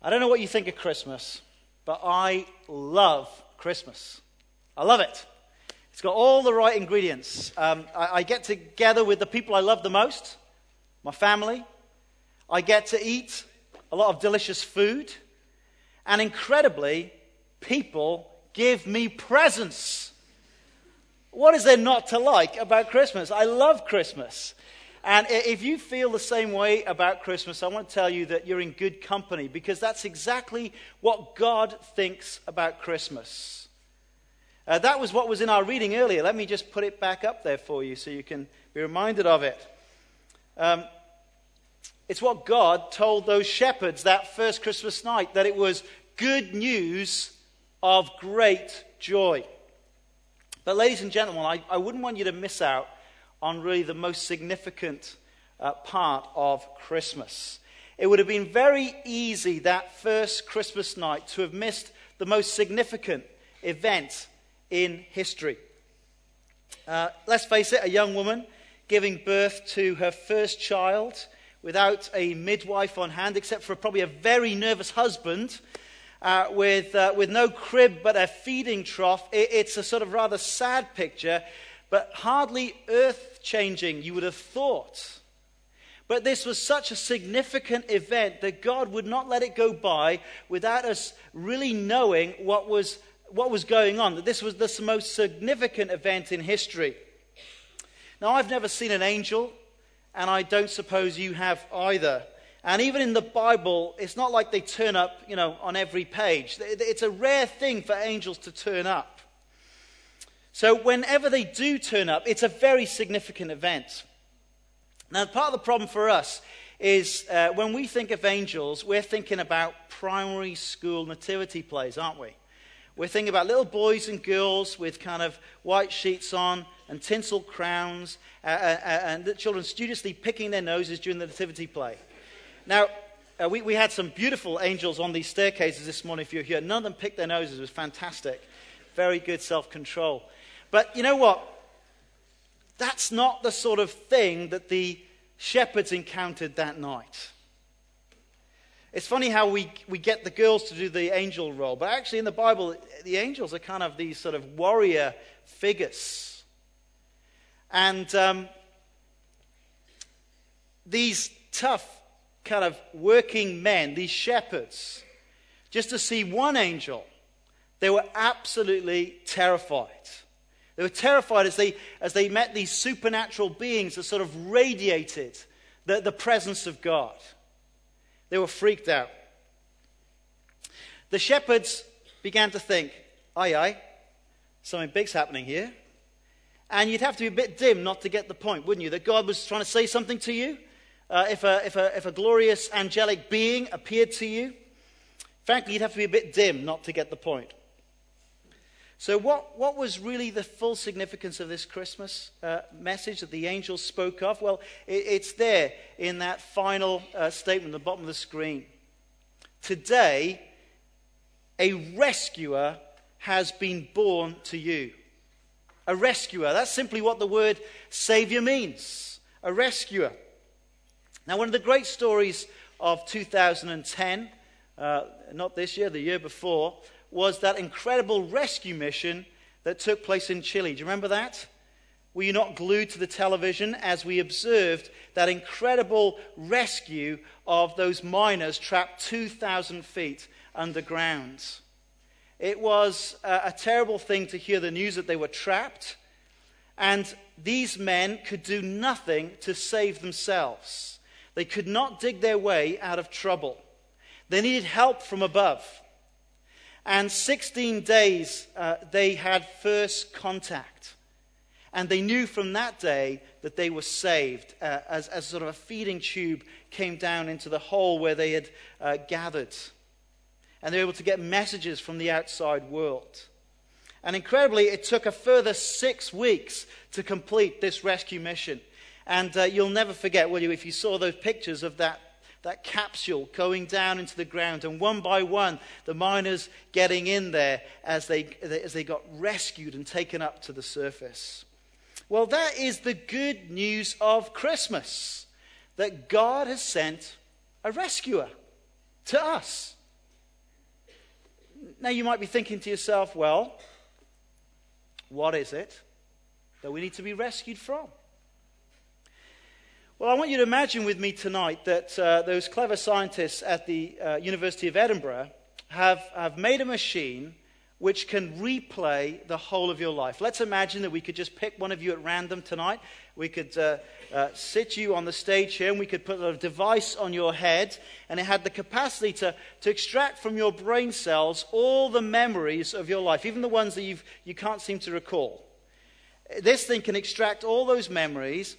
I don't know what you think of Christmas, but I love Christmas. I love it. It's got all the right ingredients. Um, I, I get together with the people I love the most, my family. I get to eat a lot of delicious food. And incredibly, people give me presents. What is there not to like about Christmas? I love Christmas. And if you feel the same way about Christmas, I want to tell you that you're in good company because that's exactly what God thinks about Christmas. Uh, that was what was in our reading earlier. Let me just put it back up there for you so you can be reminded of it. Um, it's what God told those shepherds that first Christmas night that it was good news of great joy. But, ladies and gentlemen, I, I wouldn't want you to miss out on really the most significant uh, part of Christmas. It would have been very easy that first Christmas night to have missed the most significant event in history. Uh, let's face it, a young woman giving birth to her first child without a midwife on hand, except for probably a very nervous husband. Uh, with, uh, with no crib but a feeding trough. It, it's a sort of rather sad picture, but hardly earth changing, you would have thought. But this was such a significant event that God would not let it go by without us really knowing what was, what was going on, that this was the most significant event in history. Now, I've never seen an angel, and I don't suppose you have either. And even in the Bible, it's not like they turn up, you know, on every page. It's a rare thing for angels to turn up. So, whenever they do turn up, it's a very significant event. Now, part of the problem for us is uh, when we think of angels, we're thinking about primary school nativity plays, aren't we? We're thinking about little boys and girls with kind of white sheets on and tinsel crowns, uh, uh, uh and the children studiously picking their noses during the nativity play. Now, uh, we, we had some beautiful angels on these staircases this morning, if you're here. None of them picked their noses. It was fantastic. Very good self control. But you know what? That's not the sort of thing that the shepherds encountered that night. It's funny how we, we get the girls to do the angel role, but actually in the Bible, the angels are kind of these sort of warrior figures. And um, these tough, kind of working men, these shepherds, just to see one angel, they were absolutely terrified. They were terrified as they, as they met these supernatural beings that sort of radiated the, the presence of God. They were freaked out. The shepherds began to think, aye, aye, something big's happening here. And you'd have to be a bit dim not to get the point, wouldn't you? That God was trying to say something to you. Uh, if, a, if, a, if a glorious angelic being appeared to you, frankly, you'd have to be a bit dim not to get the point. So, what, what was really the full significance of this Christmas uh, message that the angels spoke of? Well, it, it's there in that final uh, statement at the bottom of the screen. Today, a rescuer has been born to you. A rescuer. That's simply what the word Savior means. A rescuer. Now, one of the great stories of 2010, uh, not this year, the year before, was that incredible rescue mission that took place in Chile. Do you remember that? Were you not glued to the television as we observed that incredible rescue of those miners trapped 2,000 feet underground? It was a, a, terrible thing to hear the news that they were trapped, and these men could do nothing to save themselves. They could not dig their way out of trouble. They needed help from above. And 16 days uh, they had first contact. And they knew from that day that they were saved uh, as, as sort of a feeding tube came down into the hole where they had uh, gathered. And they were able to get messages from the outside world. And incredibly, it took a further six weeks to complete this rescue mission. And uh, you'll never forget, will you, if you saw those pictures of that that capsule going down into the ground, and one by one, the miners getting in there as they, as they got rescued and taken up to the surface. Well, that is the good news of Christmas that God has sent a rescuer to us. Now, you might be thinking to yourself, well, what is it that we need to be rescued from? Well, I want you to imagine with me tonight that uh, those clever scientists at the uh, University of Edinburgh have, have made a machine which can replay the whole of your life. Let's imagine that we could just pick one of you at random tonight. We could uh, uh, sit you on the stage here and we could put a device on your head, and it had the capacity to, to extract from your brain cells all the memories of your life, even the ones that you've, you can't seem to recall. This thing can extract all those memories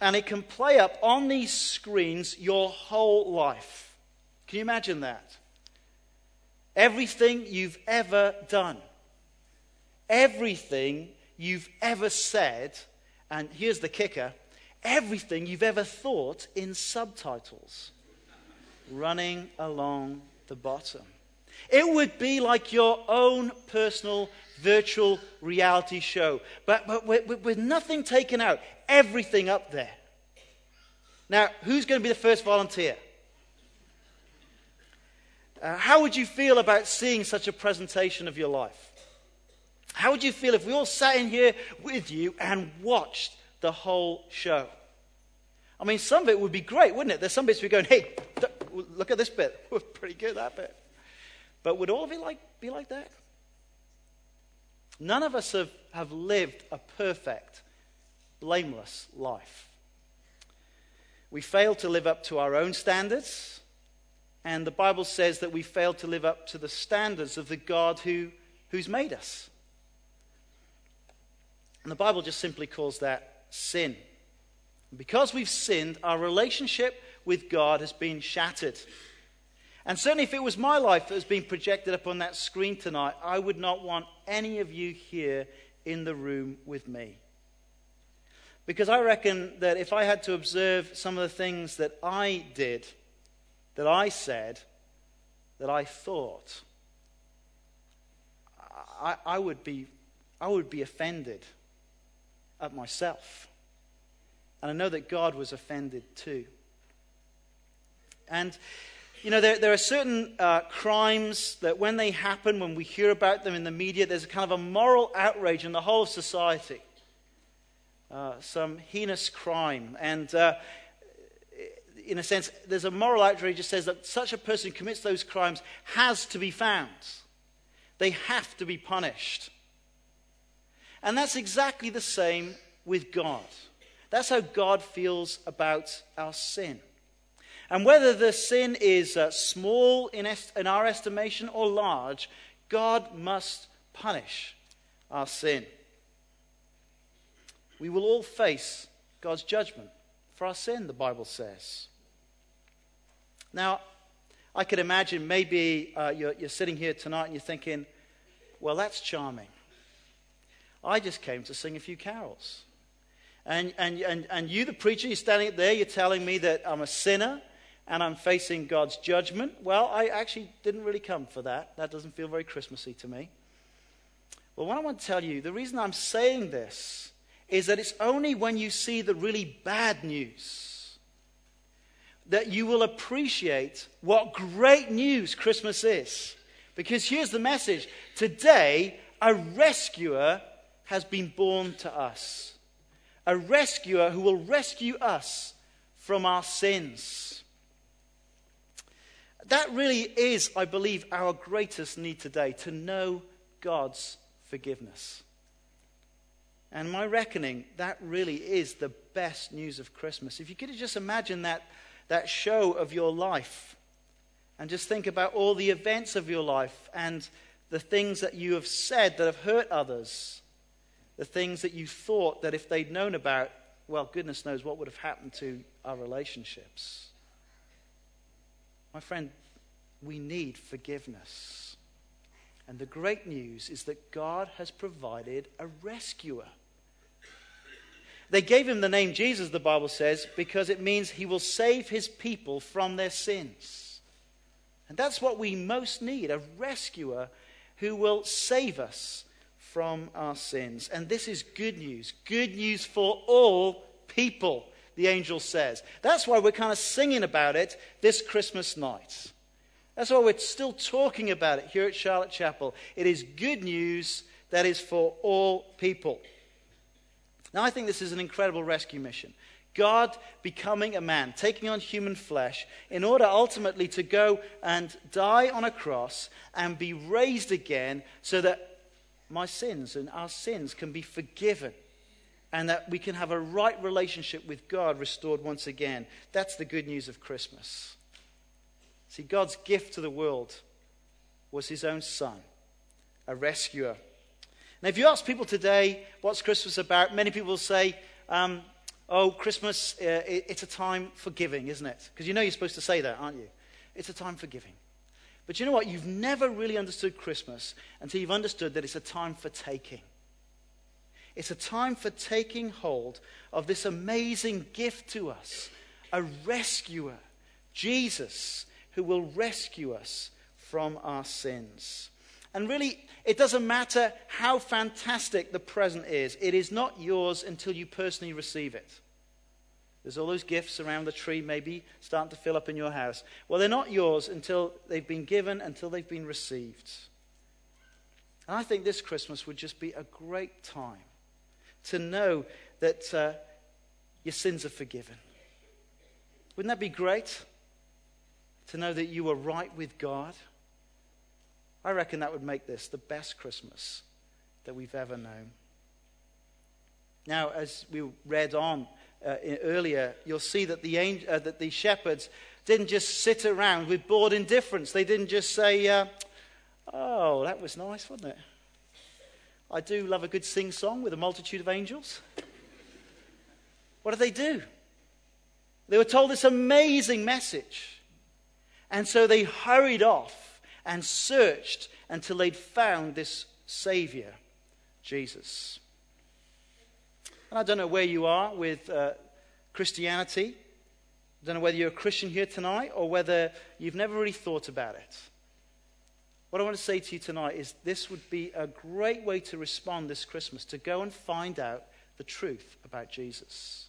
and it can play up on these screens your whole life. Can you imagine that? Everything you've ever done, everything you've ever said, and here's the kicker everything you've ever thought in subtitles running along the bottom. It would be like your own personal virtual reality show, but, but with, with nothing taken out, everything up there. Now, who's going to be the first volunteer? Uh, how would you feel about seeing such a presentation of your life? How would you feel if we all sat in here with you and watched the whole show? I mean, some of it would be great, wouldn't it? There's some bits we're going, hey, look at this bit. Was pretty good, that bit. But would all of it like, be like that? None of us have, have lived a perfect, blameless life. We fail to live up to our own standards, and the Bible says that we fail to live up to the standards of the God who, who's made us. And the Bible just simply calls that sin. Because we've sinned, our relationship with God has been shattered. And certainly, if it was my life that was being projected up on that screen tonight, I would not want any of you here in the room with me. Because I reckon that if I had to observe some of the things that I did, that I said, that I thought, I, I, would, be, I would be offended at myself. And I know that God was offended too. And you know, there, there are certain uh, crimes that when they happen, when we hear about them in the media, there's a kind of a moral outrage in the whole of society. Uh, some heinous crime. And uh, in a sense, there's a moral outrage that says that such a person who commits those crimes has to be found. They have to be punished. And that's exactly the same with God. That's how God feels about our sin. And whether the sin is uh, small in, est- in our estimation or large, God must punish our sin. We will all face God's judgment for our sin, the Bible says. Now, I could imagine maybe uh, you're, you're sitting here tonight and you're thinking, well, that's charming. I just came to sing a few carols. And, and, and, and you, the preacher, you're standing there, you're telling me that I'm a sinner and I'm facing God's judgment. Well, I actually didn't really come for that. That doesn't feel very Christmassy to me. Well, what I want to tell you, the reason I'm saying this is that it's only when you see the really bad news that you will appreciate what great news Christmas is. Because here's the message today, a rescuer has been born to us. A rescuer who will rescue us from our sins. That really is, I believe, our greatest need today to know God's forgiveness. And my reckoning, that really is the best news of Christmas. If you could just imagine that, that show of your life and just think about all the events of your life and the things that you have said that have hurt others, the things that you thought that if they'd known about, well, goodness knows what would have happened to our relationships. My friend, we need forgiveness. And the great news is that God has provided a rescuer. They gave him the name Jesus, the Bible says, because it means he will save his people from their sins. And that's what we most need a rescuer who will save us from our sins. And this is good news. Good news for all people the angel says. That's why we're kind of singing about it this Christmas night. That's why we're still talking about it here at Charlotte Chapel. It is good news that is for all people. Now, I think this is an incredible rescue mission. God becoming a man, taking on human flesh, in order ultimately to go and die on a cross and be raised again so that my sins and our sins can be forgiven and that we can have a right relationship with God restored once again. That's the good news of Christmas. See, God's gift to the world was his own son, a rescuer. Now, if you ask people today what's Christmas about, many people will say, um, oh, Christmas, uh, it, it's a time for giving, isn't it? Because you know you're supposed to say that, aren't you? It's a time for giving. But you know what? You've never really understood Christmas until you've understood that it's a time for taking. It's a time for taking hold of this amazing gift to us a rescuer, Jesus, who will rescue us from our sins. And really, it doesn't matter how fantastic the present is, it is not yours until you personally receive it. There's all those gifts around the tree, maybe starting to fill up in your house. Well, they're not yours until they've been given, until they've been received. And I think this Christmas would just be a great time to know that uh, your sins are forgiven. Wouldn't that be great? To know that you are right with God? I reckon that would make this the best Christmas that we've ever known. Now, as we read on uh, earlier, you'll see that the, angel, uh, that the shepherds didn't just sit around with bored indifference. They didn't just say, uh, Oh, that was nice, wasn't it? I do love a good sing song with a multitude of angels. What did they do? They were told this amazing message. And so they hurried off and searched until they'd found this Savior, Jesus. And I don't know where you are with uh, Christianity. I don't know whether you're a Christian here tonight or whether you've never really thought about it. What I want to say to you tonight is this would be a great way to respond this Christmas, to go and find out the truth about Jesus.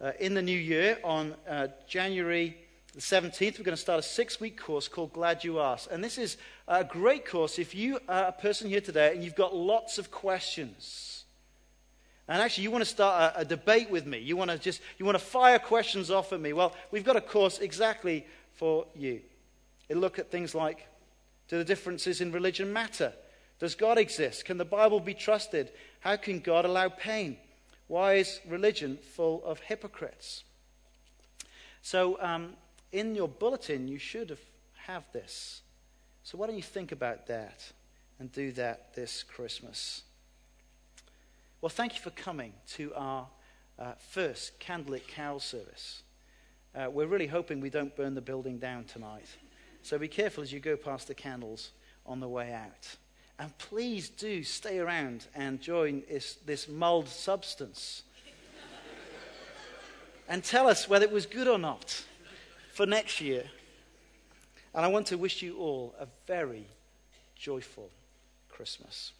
Uh, in the new year, on uh, January the 17th, we're going to start a six week course called Glad You Asked. And this is a great course if you are a person here today and you've got lots of questions. And actually, you want to start a, a debate with me. You want to just you want to fire questions off at me. Well, we've got a course exactly for you. It'll look at things like do the differences in religion matter? Does God exist? Can the Bible be trusted? How can God allow pain? Why is religion full of hypocrites? So, um, in your bulletin, you should have, have this. So, why don't you think about that and do that this Christmas? Well, thank you for coming to our uh, first candlelit carol service. Uh, we're really hoping we don't burn the building down tonight. So be careful as you go past the candles on the way out. And please do stay around and join this, this mulled substance. and tell us whether it was good or not for next year. And I want to wish you all a very joyful Christmas.